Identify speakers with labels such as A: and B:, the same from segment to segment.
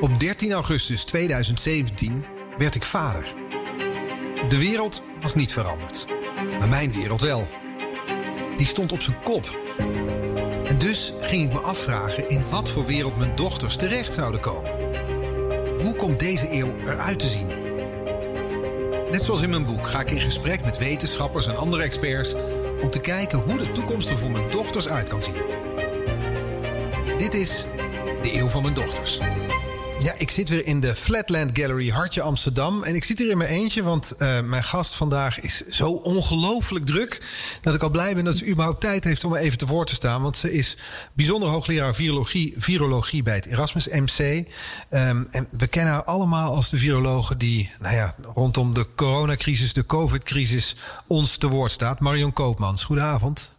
A: Op 13 augustus 2017 werd ik vader. De wereld was niet veranderd, maar mijn wereld wel. Die stond op zijn kop. En dus ging ik me afvragen in wat voor wereld mijn dochters terecht zouden komen. Hoe komt deze eeuw eruit te zien? Net zoals in mijn boek ga ik in gesprek met wetenschappers en andere experts om te kijken hoe de toekomst er voor mijn dochters uit kan zien. Dit is de eeuw van mijn dochters. Ja, ik zit weer in de Flatland Gallery Hartje Amsterdam. En ik zit hier in mijn eentje, want uh, mijn gast vandaag is zo ongelooflijk druk... dat ik al blij ben dat ze überhaupt tijd heeft om even te woord te staan. Want ze is bijzonder hoogleraar virologie, virologie bij het Erasmus MC. Um, en we kennen haar allemaal als de virologe die nou ja, rondom de coronacrisis, de covid-crisis... ons te woord staat. Marion Koopmans, goedenavond.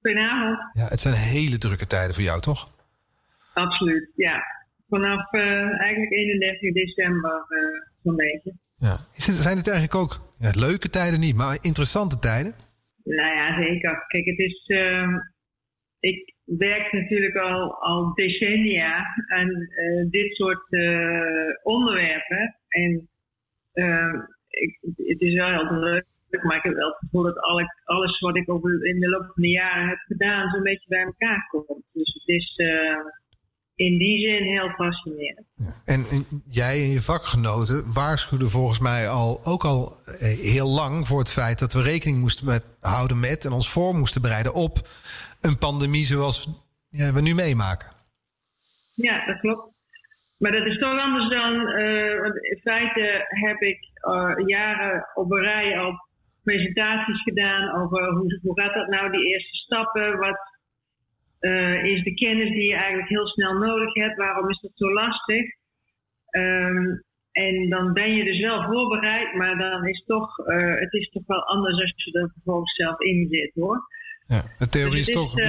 B: Goedenavond.
A: Ja, het zijn hele drukke tijden voor jou, toch?
B: Absoluut, ja vanaf uh, eigenlijk 31 december uh, zo'n beetje.
A: Ja. Zijn het eigenlijk ook ja, leuke tijden niet, maar interessante tijden?
B: Nou ja, zeker. Kijk, het is. Uh, ik werk natuurlijk al, al decennia aan dit soort onderwerpen. En ik, het is wel heel druk, maar ik heb wel het gevoel dat alles wat ik over in de loop van de jaren heb gedaan, zo'n beetje bij elkaar komt. Dus het is in die zin heel fascinerend.
A: En, jij en je vakgenoten waarschuwden volgens mij al, ook al eh, heel lang voor het feit dat we rekening moesten met, houden met en ons voor moesten bereiden op een pandemie zoals ja, we nu meemaken.
B: Ja, dat klopt. Maar dat is toch anders dan. Uh, in feite heb ik uh, jaren op een rij al presentaties gedaan over hoe, hoe gaat dat nou, die eerste stappen, wat uh, is de kennis die je eigenlijk heel snel nodig hebt. Waarom is dat zo lastig? Um, en dan ben je dus wel voorbereid, maar dan is toch, uh, het is toch wel anders als je er vervolgens zelf in zit hoor.
A: Ja, de theorie dus is, toch. Uh,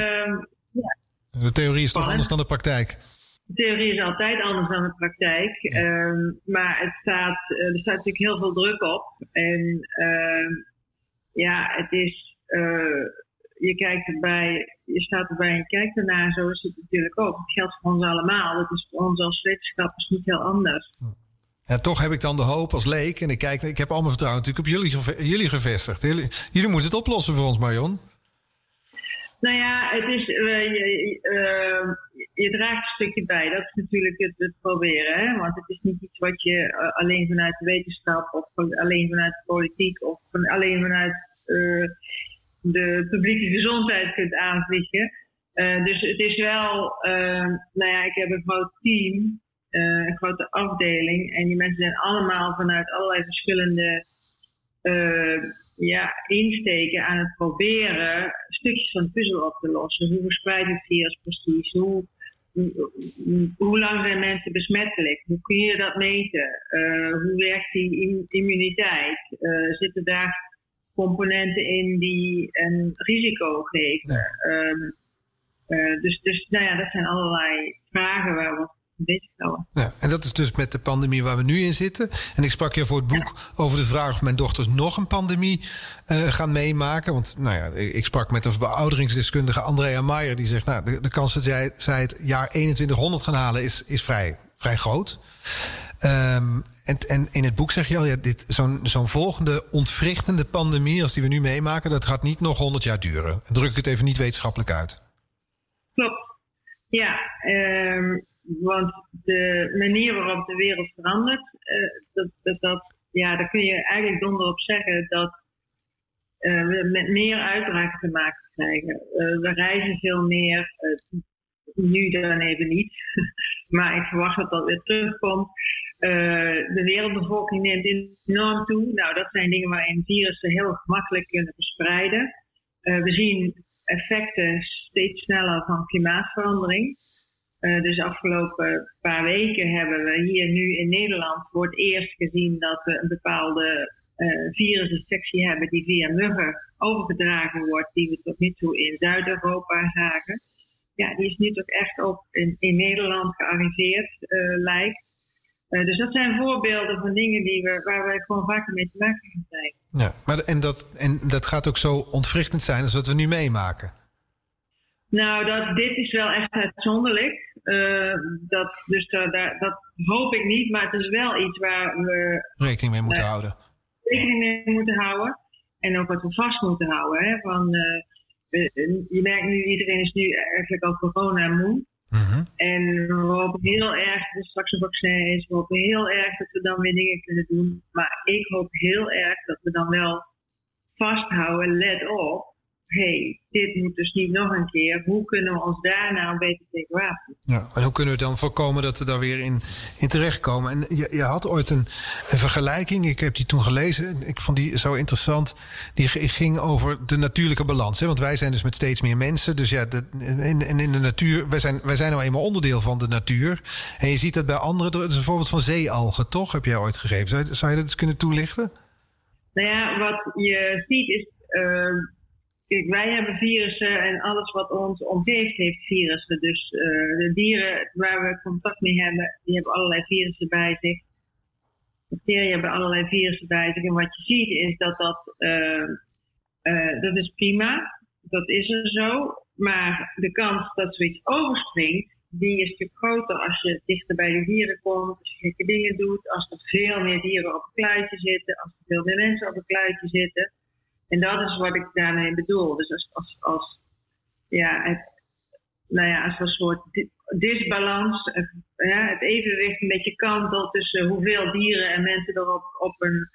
A: ja. De theorie is toch anders dan de praktijk?
B: De theorie is altijd anders dan de praktijk. Ja. Um, maar het staat, eh, er staat natuurlijk heel veel druk op. En ja, het is. Je kijkt erbij, je staat erbij en je kijkt ernaar. Zo is het natuurlijk ook. Het geldt voor ons allemaal. Het is voor ons als wetenschappers niet heel anders.
A: Ja, toch heb ik dan de hoop als leek. En ik, kijk, ik heb al mijn vertrouwen natuurlijk op jullie, jullie gevestigd. Jullie, jullie moeten het oplossen voor ons, Marion.
B: Nou ja, het is, uh, je, uh, je, draagt een stukje bij. Dat is natuurlijk het, het proberen. Hè? Want het is niet iets wat je uh, alleen vanuit de wetenschap of alleen vanuit de politiek of van, alleen vanuit de publieke gezondheid kunt aanvliegen. Uh, dus het is wel, uh, nou ja, ik heb een groot team, uh, een grote afdeling. En die mensen zijn allemaal vanuit allerlei verschillende ja, insteken aan het proberen stukjes van de puzzel op te lossen. Hoe verspreidt het virus precies? Hoe, hoe lang zijn mensen besmettelijk? Hoe kun je dat meten? hoe werkt die immuniteit? zitten daar componenten in die een risico geven. Um, uh, dus, dus nou ja, dat zijn allerlei vragen waar we.
A: Ja, en dat is dus met de pandemie waar we nu in zitten. En ik sprak je voor het boek over de vraag of mijn dochters nog een pandemie uh, gaan meemaken. Want nou ja, ik sprak met een verouderingsdeskundige Andrea Maier. Die zegt, nou, de, de kans dat jij, zij het jaar 2100 gaan halen is, is vrij, vrij groot. Um, en, en, in het boek zeg je al, ja, dit, zo'n, zo'n volgende ontwrichtende pandemie als die we nu meemaken, dat gaat niet nog 100 jaar duren. Druk ik het even niet wetenschappelijk uit.
B: Klopt. Ja, um, want de manier waarop de wereld verandert, uh, dat, dat, ja, daar kun je eigenlijk donder op zeggen dat uh, we met meer uitbraken te maken krijgen. Uh, we reizen veel meer nu dan even niet. maar ik verwacht dat dat weer terugkomt. Uh, de wereldbevolking neemt enorm toe. Nou, dat zijn dingen waarin virussen heel gemakkelijk kunnen verspreiden. Uh, we zien effecten steeds sneller van klimaatverandering. Uh, dus de afgelopen paar weken hebben we hier nu in Nederland voor het eerst gezien dat we een bepaalde virusinfectie hebben die via muggen overgedragen wordt, die we tot nu toe in Zuid-Europa zagen ja, die is nu toch echt ook in, in Nederland gearriveerd, lijkt. Uh, dus dat zijn voorbeelden van dingen die we, waar wij gewoon vaker mee te maken gaan krijgen.
A: Ja, maar en dat, en dat gaat ook zo ontwrichtend zijn als wat we nu meemaken?
B: Nou, dat, dit is wel echt uitzonderlijk. Uh, dat, dus daar, dat hoop ik niet, maar het is wel iets waar we
A: rekening mee moeten houden.
B: Rekening mee moeten houden. En ook wat we vast moeten houden. Hè, van, je merkt nu, iedereen is nu eigenlijk al corona moe. Mhm. En we hopen heel erg dat er straks een vaccin is. We hopen heel erg dat we dan weer dingen kunnen doen. Maar ik hoop heel erg dat we dan wel vasthouden, let op hey, dit moet dus niet nog een keer. Hoe kunnen we ons daar nou beter tegen wapenen?
A: Ja, en hoe kunnen we dan voorkomen dat we daar weer in, in terechtkomen? En je, je had ooit een, een vergelijking, ik heb die toen gelezen. Ik vond die zo interessant. Die ging over de natuurlijke balans. Hè? Want wij zijn dus met steeds meer mensen. Dus ja, in, in de natuur, wij zijn, wij zijn nou eenmaal onderdeel van de natuur. En je ziet dat bij anderen, dat is een voorbeeld van zeealgen, toch? Heb jij ooit gegeven? Zou, zou je dat eens kunnen toelichten?
B: Nou ja, wat je ziet is. Uh, wij hebben virussen en alles wat ons omgeeft heeft virussen. Dus uh, de dieren waar we contact mee hebben, die hebben allerlei virussen bij zich. Bacteriën hebben allerlei virussen bij zich. En wat je ziet is dat dat, uh, dat is prima. Dat is er zo. Maar de kans dat zoiets overspringt, die is natuurlijk groter als je dichter bij de dieren komt, als je gekke dingen doet, als er veel meer dieren op een kluitje zitten, als er veel meer mensen op een kluitje zitten. En dat is wat ik daarmee bedoel. Dus als, als, als ja, het, nou ja, als een soort disbalans, ja, het evenwicht een beetje kantelt tussen hoeveel dieren en mensen er op, op een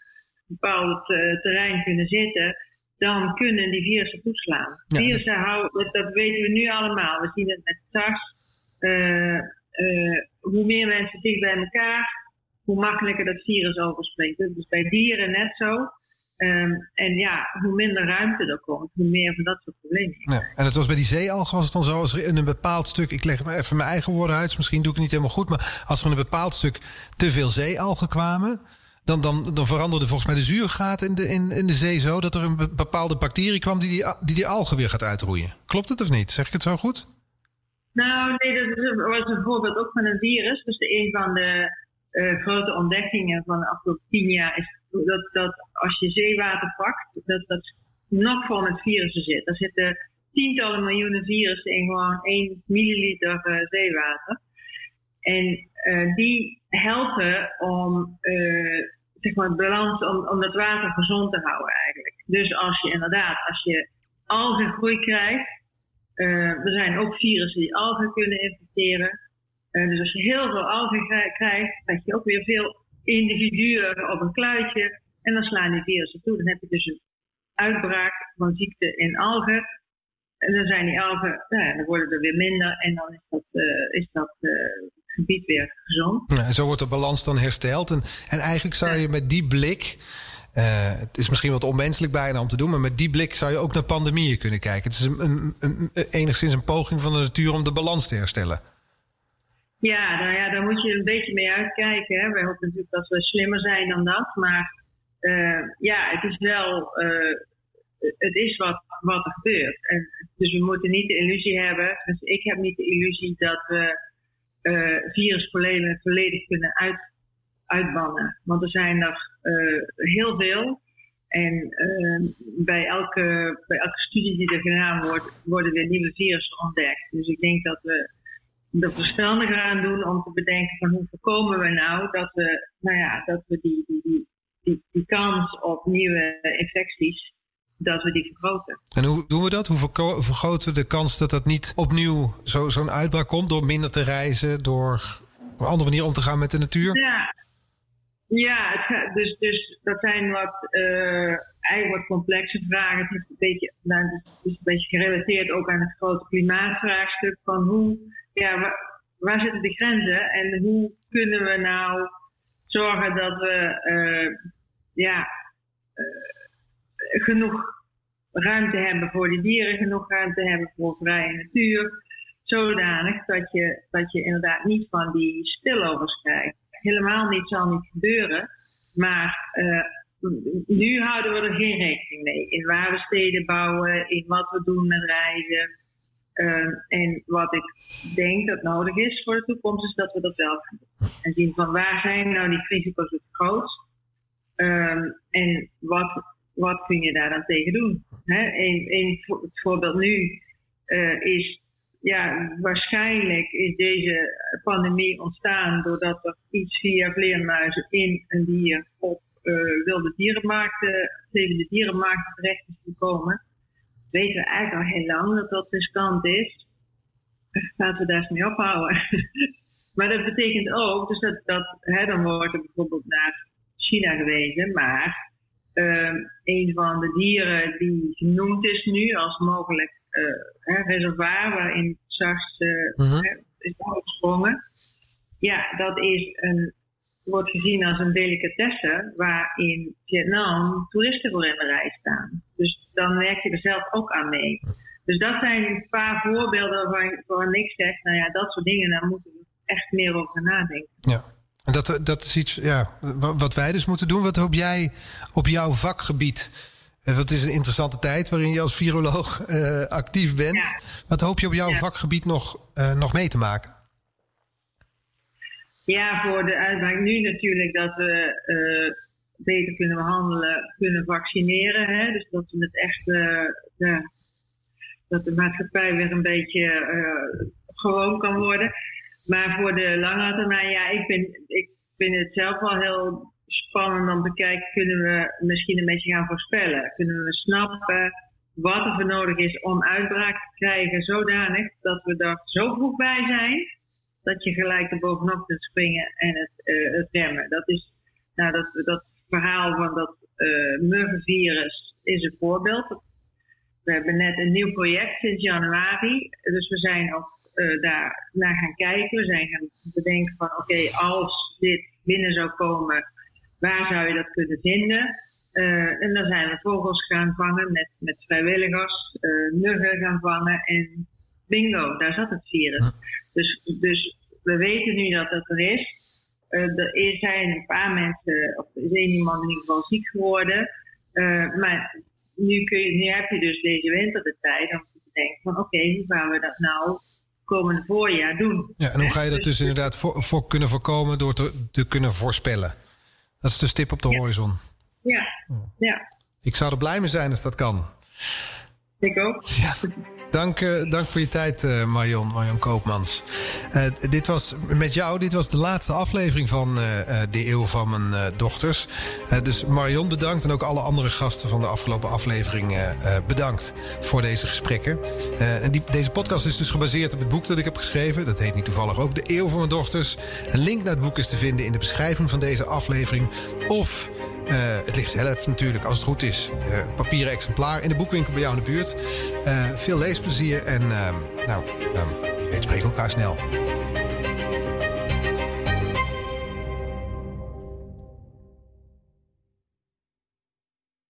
B: bepaald uh, terrein kunnen zitten, dan kunnen die virussen toeslaan. Ja. Virussen houden, dat, weten we nu allemaal. We zien het met SARS. Uh, uh, hoe meer mensen dicht bij elkaar, hoe makkelijker dat virus overspringt. Dus bij dieren net zo. Ehm, en ja, hoe minder ruimte er komt, hoe meer van dat soort problemen. Ja,
A: en het was bij die zeealgen, was het dan zo, als er in een bepaald stuk, ik leg maar even mijn eigen woorden uit, misschien doe ik het niet helemaal goed, maar als er in een bepaald stuk te veel zeealgen kwamen, dan, dan, dan veranderde volgens mij de zuurgaten in de, in, in de zee zo dat er een bepaalde bacterie kwam die die, die die algen weer gaat uitroeien. Klopt het of niet? Zeg ik het zo goed?
B: Nou, nee, dat was een voorbeeld ook van een virus. Dus een van de uh, grote ontdekkingen van de afgelopen tien jaar is dat, dat als je zeewater pakt, dat dat nog vol met virussen zit. Er zitten tientallen miljoenen virussen in gewoon 1 milliliter uh, zeewater. En uh, die helpen om uh, zeg maar balans, om, om dat water gezond te houden eigenlijk. Dus als je inderdaad, als je algengroei krijgt, er zijn ook virussen die algen kunnen infecteren. dus als je heel veel algen krijgt, krijg je ook weer veel individuen op een kluitje. En dan slaan die virussen toe. Dan heb je dus een uitbraak van ziekte in algen. En dan zijn die algen, nou ja, dan worden er weer minder. En dan is dat, uh, is dat uh, gebied weer gezond.
A: Ja, en zo wordt de balans dan hersteld. En, en eigenlijk zou je met die blik. Uh, het is misschien wat onmenselijk bijna om te doen, maar met die blik zou je ook naar pandemieën kunnen kijken. Het is een, een, een, enigszins een poging van de natuur om de balans te herstellen.
B: Ja, nou ja, daar moet je een beetje mee uitkijken. Hè. Wij hopen natuurlijk dat we slimmer zijn dan dat. Maar uh, ja, het is wel. Uh, het is wat, wat er gebeurt. En, dus we moeten niet de illusie hebben. Dus ik heb niet de illusie dat we uh, virusproblemen volledig kunnen uit, uitbannen. Want er zijn er heel veel. En bij, elke, bij elke studie die er gedaan wordt, worden weer nieuwe virussen ontdekt. Dus ik denk dat we er verstandiger aan doen om te bedenken van hoe voorkomen we nou dat we, nou ja, dat we die, die, die, die, kans op nieuwe infecties, dat we die vergroten.
A: En hoe doen we dat? Hoe vergroten we de kans dat dat niet opnieuw zo'n uitbraak komt door minder te reizen, door op een andere manier om te gaan met de natuur?
B: Ja, ja het, dus, dus dat zijn wat, uh, eigenlijk wat complexe vragen. Het is een beetje, nou, het is een beetje gerelateerd ook aan het grote klimaatvraagstuk van hoe ja, waar, zitten de grenzen en hoe kunnen we nou zorgen dat we uh, ja, uh, genoeg ruimte hebben voor die dieren, genoeg ruimte hebben voor vrije natuur, zodanig dat je, dat je inderdaad niet van die spillovers krijgt. Helemaal niet zal niet gebeuren, maar uh, nu houden we er geen rekening mee. In waar we steden bouwen, in wat we doen met reizen. Uh, en wat ik denk dat nodig is voor de toekomst, is dat we dat wel gaan doen. En zien van waar zijn nou die risico's het grootst? Um, en wat, wat kun je daar dan tegen doen? Een, een, het voorbeeld nu uh, is ja, waarschijnlijk is deze pandemie ontstaan doordat er iets via vleermuizen in een dier op uh, wilde dierenmarkten, levende dierenmarkten terecht is gekomen. Weten we eigenlijk al heel lang dat dat riskant is. Laten we daar eens mee ophouden. maar dat betekent ook, dus dat, dat hè, dan wordt er bijvoorbeeld naar China gewezen, maar uh, een van de dieren die genoemd is nu als mogelijk uh, reservoir waarin SARS uh, is opgesprongen. Ja, dat is een, wordt gezien als een delicatesse waar in Vietnam toeristen voor in de rij staan. Dus dan werk je er zelf ook aan mee. Dus dat zijn een paar voorbeelden waarvan, waarvan ik zeg, nou ja, dat soort dingen, daar moeten we echt meer over nadenken.
A: Ja. En dat, dat is iets ja, wat wij dus moeten doen. Wat hoop jij op jouw vakgebied? Eh, het is een interessante tijd waarin je als viroloog uh, actief bent. Wat hoop je op jouw vakgebied nog, uh, nog mee te maken?
B: Ja, voor de uitbraak nu natuurlijk dat we uh, beter kunnen behandelen, kunnen vaccineren. Hè? Dus dat we het echt, dat de maatschappij weer een beetje gewoon kan worden. Maar voor de lange termijn, ja, ik, ben, ik vind het zelf wel heel spannend om te kijken, kunnen we misschien een beetje gaan voorspellen? Kunnen we snappen wat er voor nodig is om uitbraak te krijgen, zodanig dat we er zo vroeg bij zijn, dat je gelijk er bovenop kunt springen en het, het remmen. Dat is, nou, dat, dat verhaal van dat uh, muggenvirus is een voorbeeld. We hebben net een nieuw project sinds januari, dus we zijn ook uh, daar naar gaan kijken. We zijn gaan bedenken van oké, als dit binnen zou komen, waar zou je dat kunnen vinden? Uh, en dan zijn we vogels gaan vangen met, met vrijwilligers, uh, muggen gaan vangen en bingo, daar zat het virus. Dus, dus we weten nu dat het er is. Uh, er zijn een paar mensen, of er is één iemand in ieder geval ziek geworden. maar nu, kun je, nu heb je dus deze winter de tijd om te denken van oké, hoe gaan we dat nou komende voorjaar doen?
A: Ja, en hoe ga je dat dus, dus inderdaad voor, voor kunnen voorkomen door te, te kunnen voorspellen? Dat is de stip op de horizon.
B: Ja. ja.
A: Ik zou er blij mee zijn als dat kan.
B: Ik ook. Ja.
A: Dank, uh, dank voor je tijd, uh, Marion, Marion Koopmans. Uh, dit was met jou, dit was de laatste aflevering van De Eeuw van Mijn Dochters. dus Marion bedankt en ook alle andere gasten van de afgelopen aflevering bedankt voor deze gesprekken. en die, deze podcast is dus gebaseerd op het boek dat ik heb geschreven. Dat heet niet toevallig ook De Eeuw van Mijn Dochters. Een link naar het boek is te vinden in de beschrijving van deze aflevering. Of uh, het ligt zelf natuurlijk, als het goed is. Uh, papieren exemplaar in de boekwinkel bij jou in de buurt. Uh, veel leesplezier en nou, um, ik spreek elkaar snel.